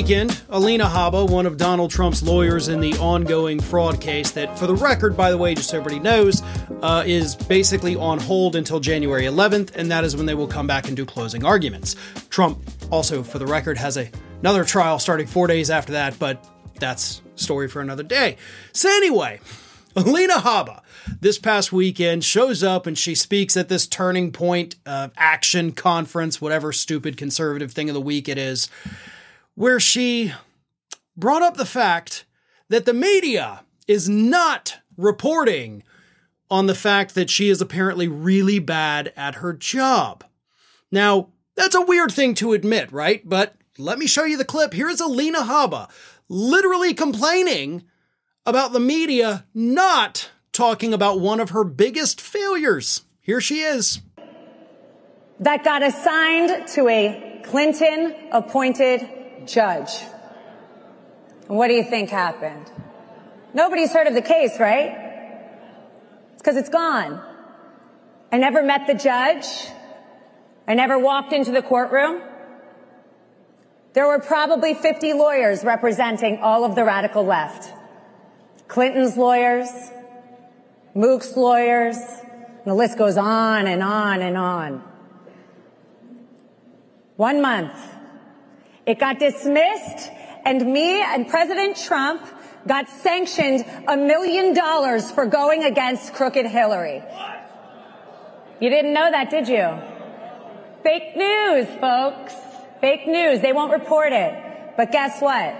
weekend, Alina Habba, one of Donald Trump's lawyers in the ongoing fraud case, that, for the record, by the way, just so everybody knows, uh, is basically on hold until January 11th, and that is when they will come back and do closing arguments. Trump, also, for the record, has a, another trial starting four days after that, but that's story for another day. So, anyway, Alina Habba this past weekend shows up and she speaks at this turning point uh, action conference, whatever stupid conservative thing of the week it is, where she brought up the fact that the media is not reporting on the fact that she is apparently really bad at her job. Now, that's a weird thing to admit, right? But let me show you the clip. Here's Alina Habba literally complaining about the media not talking about one of her biggest failures. Here she is. That got assigned to a Clinton appointed judge. And what do you think happened? Nobody's heard of the case, right? It's because it's gone. I never met the judge. I never walked into the courtroom. There were probably 50 lawyers representing all of the radical left. Clinton's lawyers, Mook's lawyers, and the list goes on and on and on. One month. It got dismissed and me and President Trump got sanctioned a million dollars for going against crooked Hillary. You didn't know that, did you? Fake news, folks. Fake news. They won't report it. But guess what?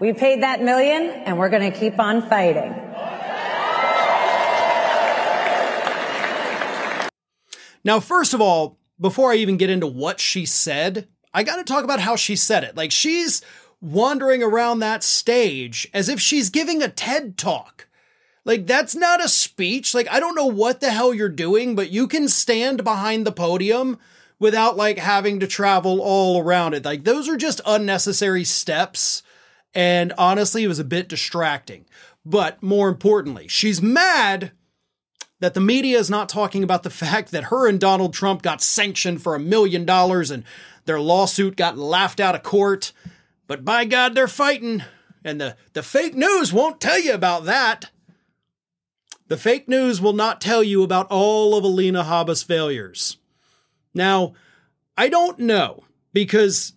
We paid that million and we're going to keep on fighting. Now, first of all, before I even get into what she said, I got to talk about how she said it. Like she's wandering around that stage as if she's giving a TED talk. Like that's not a speech. Like I don't know what the hell you're doing, but you can stand behind the podium without like having to travel all around it. Like those are just unnecessary steps. And honestly, it was a bit distracting. But more importantly, she's mad that the media is not talking about the fact that her and Donald Trump got sanctioned for a million dollars and their lawsuit got laughed out of court. But by God, they're fighting. And the, the fake news won't tell you about that. The fake news will not tell you about all of Alina Habba's failures. Now, I don't know because,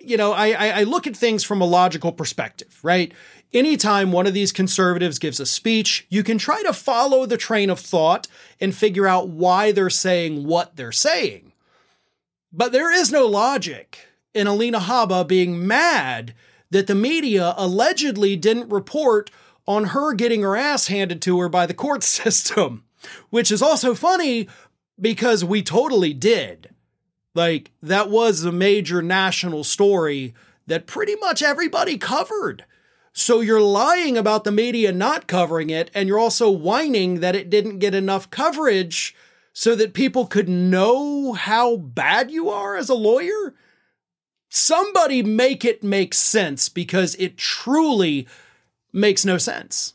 you know, I, I, look at things from a logical perspective, right? Anytime one of these conservatives gives a speech, you can try to follow the train of thought and figure out why they're saying what they're saying. But there is no logic in Alina Habba being mad that the media allegedly didn't report on her getting her ass handed to her by the court system, which is also funny because we totally did. Like, that was a major national story that pretty much everybody covered. So you're lying about the media not covering it, and you're also whining that it didn't get enough coverage so that people could know how bad you are as a lawyer? Somebody make it make sense because it truly makes no sense.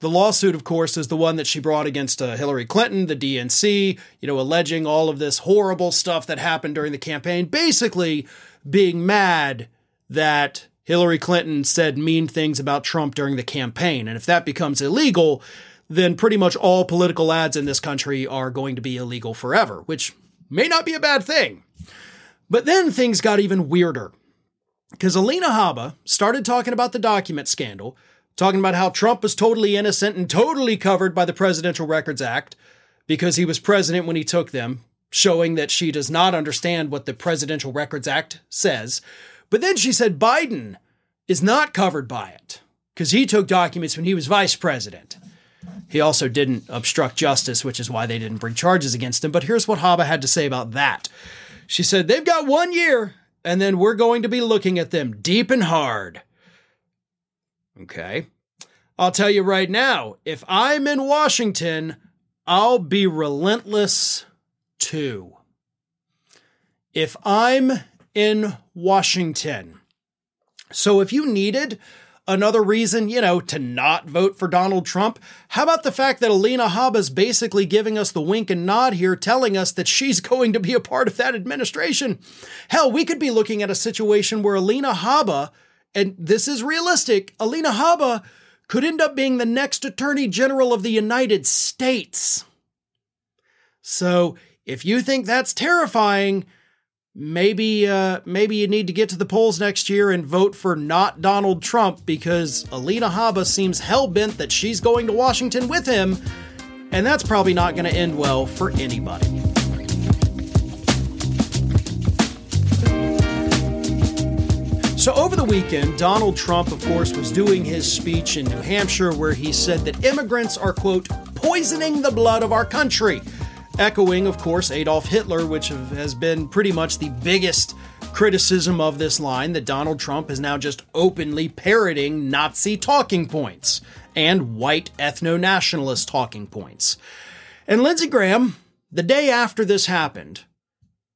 The lawsuit, of course, is the one that she brought against uh, Hillary Clinton, the DNC, you know, alleging all of this horrible stuff that happened during the campaign, basically being mad that Hillary Clinton said mean things about Trump during the campaign. And if that becomes illegal, then pretty much all political ads in this country are going to be illegal forever, which may not be a bad thing. But then things got even weirder. Because Alina Habba started talking about the document scandal, talking about how Trump was totally innocent and totally covered by the Presidential Records Act because he was president when he took them, showing that she does not understand what the Presidential Records Act says, but then she said Biden is not covered by it because he took documents when he was vice president. He also didn't obstruct justice, which is why they didn't bring charges against him. But here's what Habba had to say about that. She said, They've got one year, and then we're going to be looking at them deep and hard. Okay. I'll tell you right now, if I'm in Washington, I'll be relentless too. If I'm in Washington. So if you needed another reason, you know, to not vote for Donald Trump, how about the fact that Alina Habba is basically giving us the wink and nod here, telling us that she's going to be a part of that administration? Hell, we could be looking at a situation where Alina Habba and this is realistic, Alina Habba could end up being the next Attorney General of the United States. So if you think that's terrifying, maybe uh, maybe you need to get to the polls next year and vote for not Donald Trump because Alina Habba seems hell bent that she's going to Washington with him, and that's probably not going to end well for anybody. So, over the weekend, Donald Trump, of course, was doing his speech in New Hampshire where he said that immigrants are, quote, poisoning the blood of our country echoing, of course, Adolf Hitler, which has been pretty much the biggest criticism of this line that Donald Trump is now just openly parroting Nazi talking points and white ethno nationalist talking points. And Lindsey Graham, the day after this happened,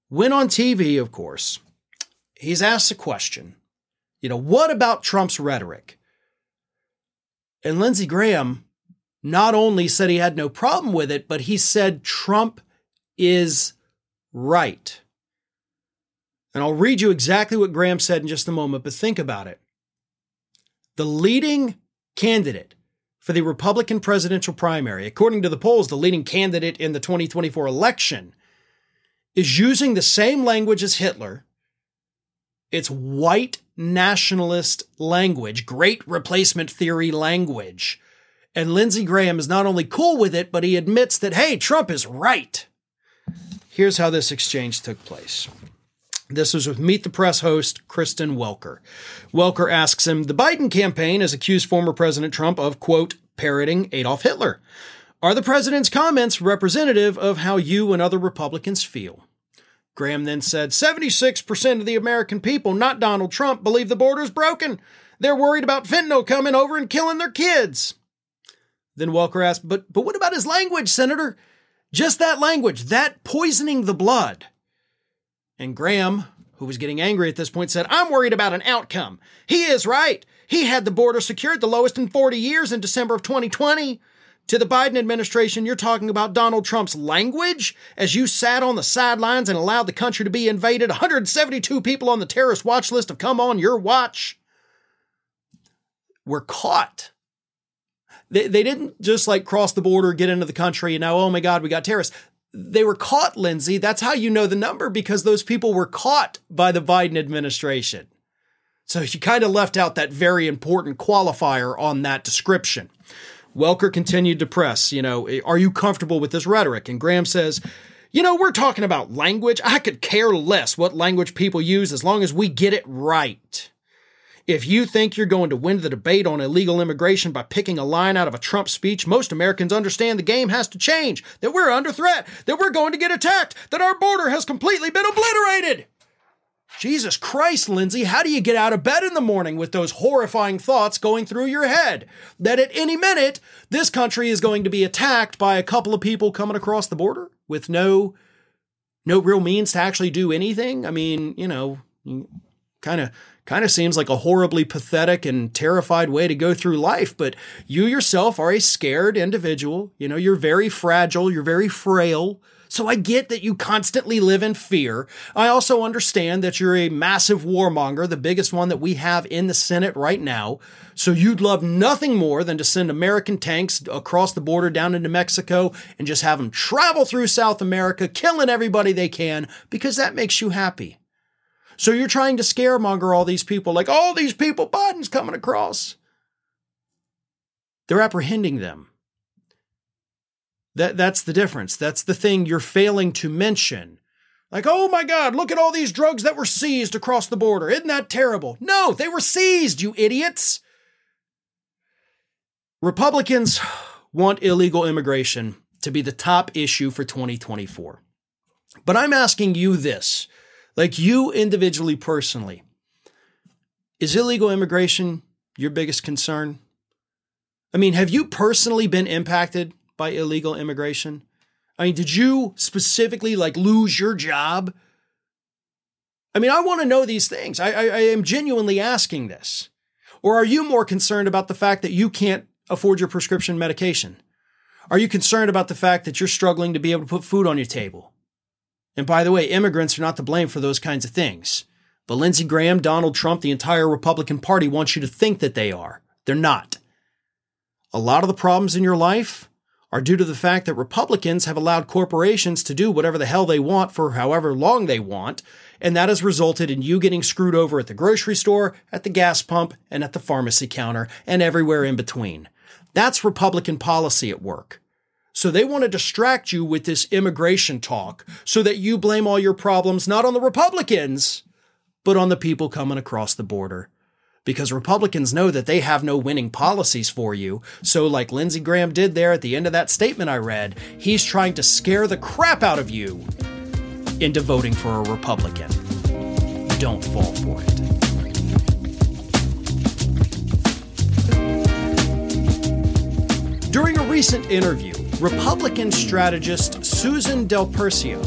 went on TV, of course. He's asked a question. You know, what about Trump's rhetoric? And Lindsey Graham not only said he had no problem with it, but he said Trump is right. And I'll read you exactly what Graham said in just a moment, but think about it. The leading candidate for the Republican presidential primary, according to the polls, the leading candidate in the 2024 election, is using the same language as Hitler. It's white nationalist language, great replacement theory language and Lindsey Graham is not only cool with it, but he admits that, hey, Trump is right. Here's how this exchange took place. This was with Meet the Press host Kristen Welker. Welker asks him The Biden campaign has accused former President Trump of, quote, parroting Adolf Hitler. Are the president's comments representative of how you and other Republicans feel? Graham then said 76% of the American people, not Donald Trump, believe the border is broken. They're worried about fentanyl coming over and killing their kids. Then Welker asked, but, but what about his language, Senator? Just that language, that poisoning the blood. And Graham, who was getting angry at this point, said, I'm worried about an outcome. He is right. He had the border secured the lowest in 40 years in December of 2020. To the Biden administration, you're talking about Donald Trump's language as you sat on the sidelines and allowed the country to be invaded. 172 people on the terrorist watch list have come on your watch. We're caught they, they didn't just like cross the border, get into the country, and now, oh my God, we got terrorists. They were caught, Lindsey. That's how you know the number because those people were caught by the Biden administration. So she kind of left out that very important qualifier on that description. Welker continued to press, you know, are you comfortable with this rhetoric? And Graham says, you know, we're talking about language. I could care less what language people use as long as we get it right. If you think you're going to win the debate on illegal immigration by picking a line out of a Trump speech, most Americans understand the game has to change, that we're under threat, that we're going to get attacked, that our border has completely been obliterated. Jesus Christ, Lindsey, how do you get out of bed in the morning with those horrifying thoughts going through your head? That at any minute, this country is going to be attacked by a couple of people coming across the border with no no real means to actually do anything? I mean, you know, kind of kind of seems like a horribly pathetic and terrified way to go through life, but you yourself are a scared individual. You know, you're very fragile, you're very frail. So I get that you constantly live in fear. I also understand that you're a massive warmonger, the biggest one that we have in the Senate right now. So you'd love nothing more than to send American tanks across the border down into Mexico and just have them travel through South America, killing everybody they can because that makes you happy. So you're trying to scaremonger all these people, like all these people Biden's coming across. They're apprehending them. That, that's the difference. That's the thing you're failing to mention. Like, oh my God, look at all these drugs that were seized across the border. Isn't that terrible? No, they were seized, you idiots. Republicans want illegal immigration to be the top issue for 2024. But I'm asking you this like you individually, personally, is illegal immigration your biggest concern? I mean, have you personally been impacted by illegal immigration? I mean, did you specifically like lose your job? I mean, I want to know these things. I, I, I, am genuinely asking this. Or are you more concerned about the fact that you can't afford your prescription medication? Are you concerned about the fact that you're struggling to be able to put food on your table? And by the way, immigrants are not to blame for those kinds of things. But Lindsey Graham, Donald Trump, the entire Republican Party wants you to think that they are. They're not. A lot of the problems in your life are due to the fact that Republicans have allowed corporations to do whatever the hell they want for however long they want, and that has resulted in you getting screwed over at the grocery store, at the gas pump, and at the pharmacy counter, and everywhere in between. That's Republican policy at work. So they want to distract you with this immigration talk so that you blame all your problems not on the Republicans, but on the people coming across the border. Because Republicans know that they have no winning policies for you. So, like Lindsey Graham did there at the end of that statement I read, he's trying to scare the crap out of you into voting for a Republican. Don't fall for it. During a recent interview, Republican strategist Susan Del Percio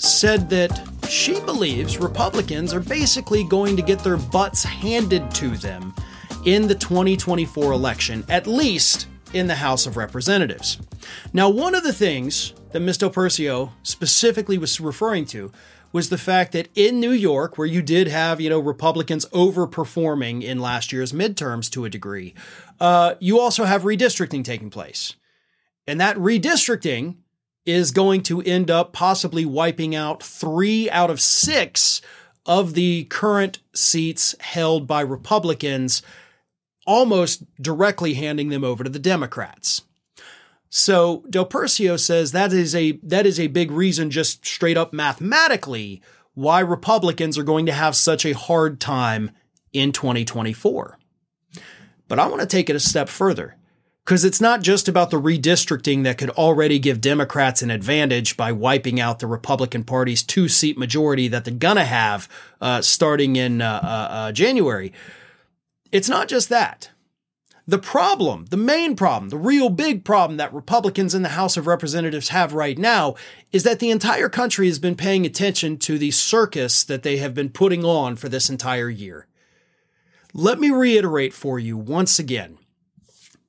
said that she believes Republicans are basically going to get their butts handed to them in the 2024 election, at least in the House of Representatives. Now, one of the things that Ms. Del Percio specifically was referring to was the fact that in New York, where you did have, you know, Republicans overperforming in last year's midterms to a degree, uh, you also have redistricting taking place. And that redistricting is going to end up possibly wiping out three out of six of the current seats held by Republicans, almost directly handing them over to the Democrats. So Del Percio says that is a that is a big reason, just straight up mathematically, why Republicans are going to have such a hard time in 2024. But I want to take it a step further. Because it's not just about the redistricting that could already give Democrats an advantage by wiping out the Republican Party's two seat majority that they're going to have uh, starting in uh, uh, uh, January. It's not just that. The problem, the main problem, the real big problem that Republicans in the House of Representatives have right now is that the entire country has been paying attention to the circus that they have been putting on for this entire year. Let me reiterate for you once again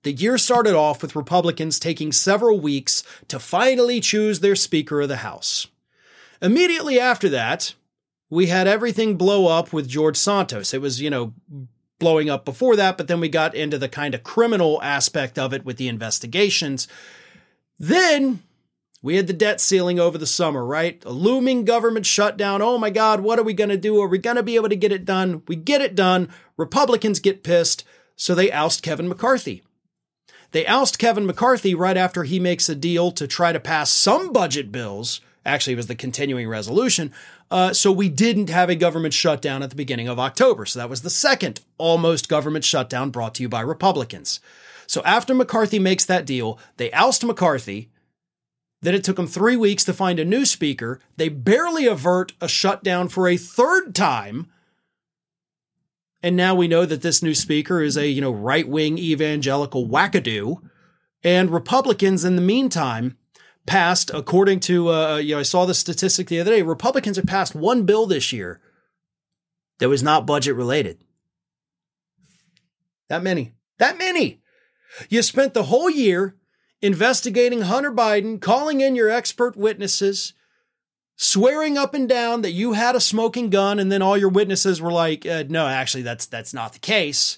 the year started off with Republicans taking several weeks to finally choose their Speaker of the House. Immediately after that, we had everything blow up with George Santos. It was, you know, blowing up before that, but then we got into the kind of criminal aspect of it with the investigations. Then we had the debt ceiling over the summer, right? A looming government shutdown. Oh my God, what are we going to do? Are we going to be able to get it done? We get it done. Republicans get pissed, so they oust Kevin McCarthy. They oust Kevin McCarthy right after he makes a deal to try to pass some budget bills. Actually, it was the continuing resolution. Uh, so we didn't have a government shutdown at the beginning of October. So that was the second almost government shutdown brought to you by Republicans. So after McCarthy makes that deal, they oust McCarthy. Then it took them three weeks to find a new speaker. They barely avert a shutdown for a third time and now we know that this new speaker is a, you know, right-wing evangelical wackadoo. And Republicans in the meantime passed, according to, uh, you know, I saw the statistic the other day, Republicans have passed one bill this year that was not budget related. That many. That many. You spent the whole year investigating Hunter Biden, calling in your expert witnesses, swearing up and down that you had a smoking gun and then all your witnesses were like uh, no actually that's that's not the case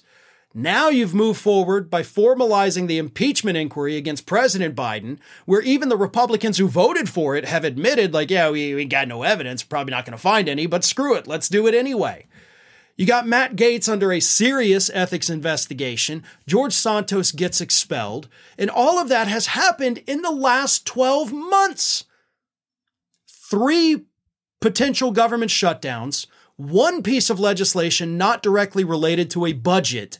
now you've moved forward by formalizing the impeachment inquiry against President Biden, where even the Republicans who voted for it have admitted, like, yeah, we, we got no evidence, probably not going to find any, but screw it, let's do it anyway. You got Matt Gaetz under a serious ethics investigation. George Santos gets expelled. And all of that has happened in the last 12 months three potential government shutdowns, one piece of legislation not directly related to a budget,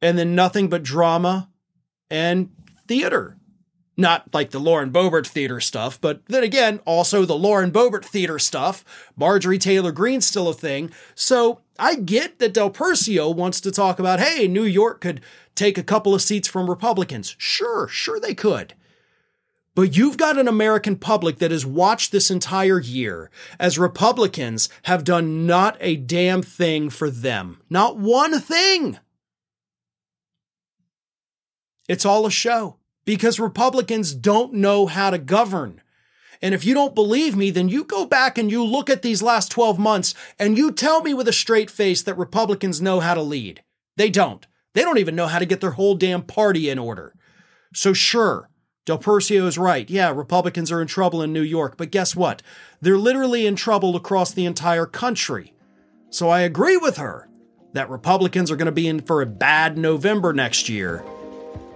and then nothing but drama and theater. Not like the Lauren Boebert theater stuff, but then again, also the Lauren Boebert theater stuff. Marjorie Taylor Greene's still a thing. So I get that Del Percio wants to talk about, hey, New York could take a couple of seats from Republicans. Sure, sure they could. But you've got an American public that has watched this entire year as Republicans have done not a damn thing for them. Not one thing. It's all a show because Republicans don't know how to govern. And if you don't believe me, then you go back and you look at these last 12 months and you tell me with a straight face that Republicans know how to lead. They don't. They don't even know how to get their whole damn party in order. So, sure, Del Percio is right. Yeah, Republicans are in trouble in New York, but guess what? They're literally in trouble across the entire country. So, I agree with her that Republicans are going to be in for a bad November next year.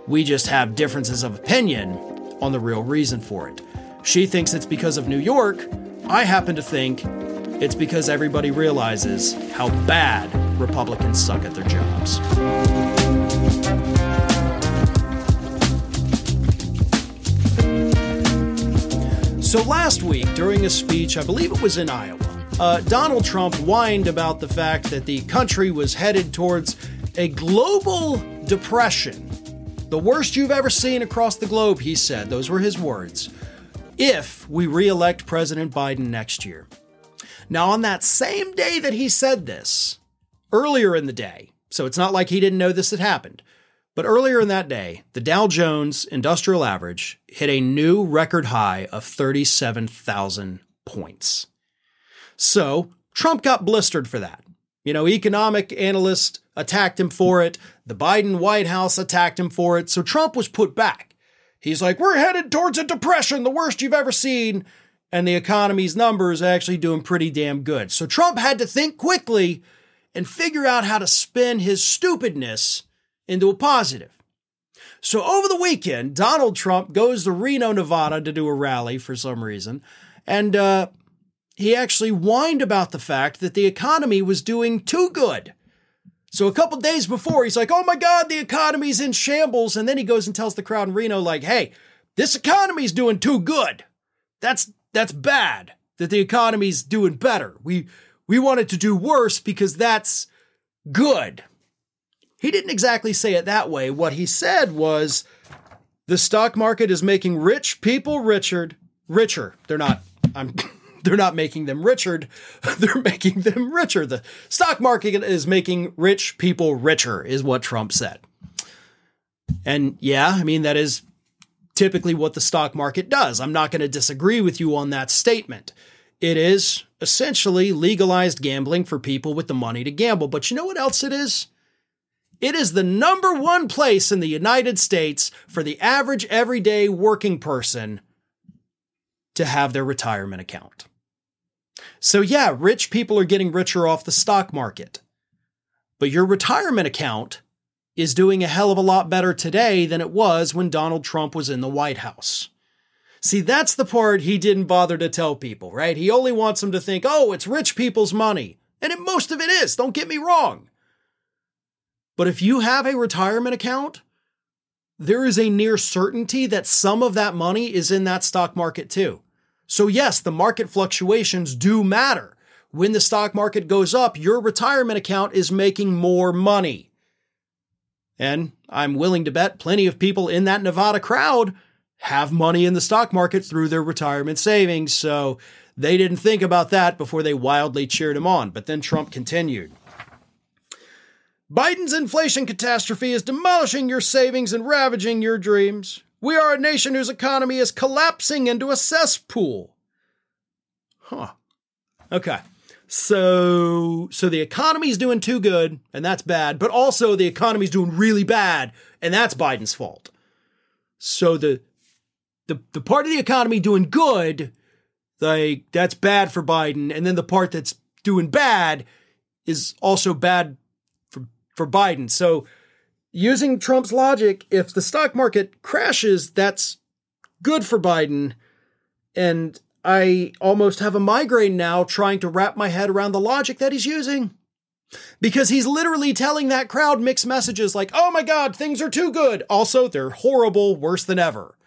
We just have differences of opinion on the real reason for it. She thinks it's because of New York. I happen to think it's because everybody realizes how bad Republicans suck at their jobs. So last week, during a speech, I believe it was in Iowa, uh, Donald Trump whined about the fact that the country was headed towards a global depression. The worst you've ever seen across the globe, he said. Those were his words. If we re elect President Biden next year. Now, on that same day that he said this, earlier in the day, so it's not like he didn't know this had happened, but earlier in that day, the Dow Jones Industrial Average hit a new record high of 37,000 points. So Trump got blistered for that. You know, economic analysts attacked him for it. The Biden White House attacked him for it. So Trump was put back. He's like, we're headed towards a depression, the worst you've ever seen. And the economy's numbers actually doing pretty damn good. So Trump had to think quickly and figure out how to spin his stupidness into a positive. So over the weekend, Donald Trump goes to Reno, Nevada to do a rally for some reason. And uh, he actually whined about the fact that the economy was doing too good. So a couple days before, he's like, oh my God, the economy's in shambles. And then he goes and tells the crowd in Reno, like, hey, this economy's doing too good. That's that's bad that the economy's doing better. We we want it to do worse because that's good. He didn't exactly say it that way. What he said was the stock market is making rich people richer, richer. They're not I'm they're not making them richer, they're making them richer. The stock market is making rich people richer is what Trump said. And yeah, I mean that is typically what the stock market does. I'm not going to disagree with you on that statement. It is essentially legalized gambling for people with the money to gamble. But you know what else it is? It is the number one place in the United States for the average everyday working person to have their retirement account. So, yeah, rich people are getting richer off the stock market. But your retirement account is doing a hell of a lot better today than it was when Donald Trump was in the White House. See, that's the part he didn't bother to tell people, right? He only wants them to think, oh, it's rich people's money. And it, most of it is, don't get me wrong. But if you have a retirement account, there is a near certainty that some of that money is in that stock market too. So, yes, the market fluctuations do matter. When the stock market goes up, your retirement account is making more money. And I'm willing to bet plenty of people in that Nevada crowd have money in the stock market through their retirement savings. So they didn't think about that before they wildly cheered him on. But then Trump continued. Biden's inflation catastrophe is demolishing your savings and ravaging your dreams. We are a nation whose economy is collapsing into a cesspool. Huh. Okay. So so the economy's doing too good and that's bad, but also the economy's doing really bad and that's Biden's fault. So the the the part of the economy doing good, like that's bad for Biden, and then the part that's doing bad is also bad for Biden. So, using Trump's logic, if the stock market crashes, that's good for Biden. And I almost have a migraine now trying to wrap my head around the logic that he's using. Because he's literally telling that crowd mixed messages like, oh my God, things are too good. Also, they're horrible, worse than ever.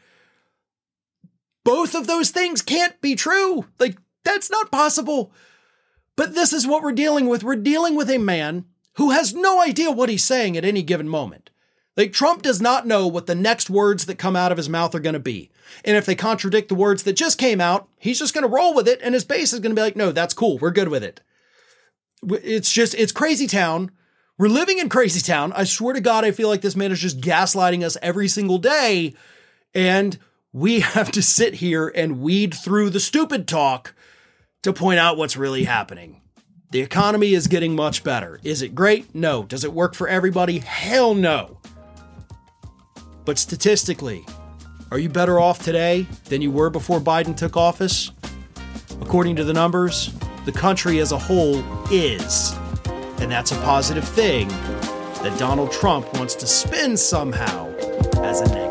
Both of those things can't be true. Like, that's not possible. But this is what we're dealing with. We're dealing with a man who has no idea what he's saying at any given moment. Like, Trump does not know what the next words that come out of his mouth are going to be. And if they contradict the words that just came out, he's just going to roll with it, and his base is going to be like, no, that's cool. We're good with it. It's just, it's crazy town. We're living in crazy town. I swear to God, I feel like this man is just gaslighting us every single day. And we have to sit here and weed through the stupid talk to point out what's really happening. The economy is getting much better. Is it great? No. Does it work for everybody? Hell no. But statistically, are you better off today than you were before Biden took office? According to the numbers, the country as a whole is. And that's a positive thing that Donald Trump wants to spin somehow as a negative.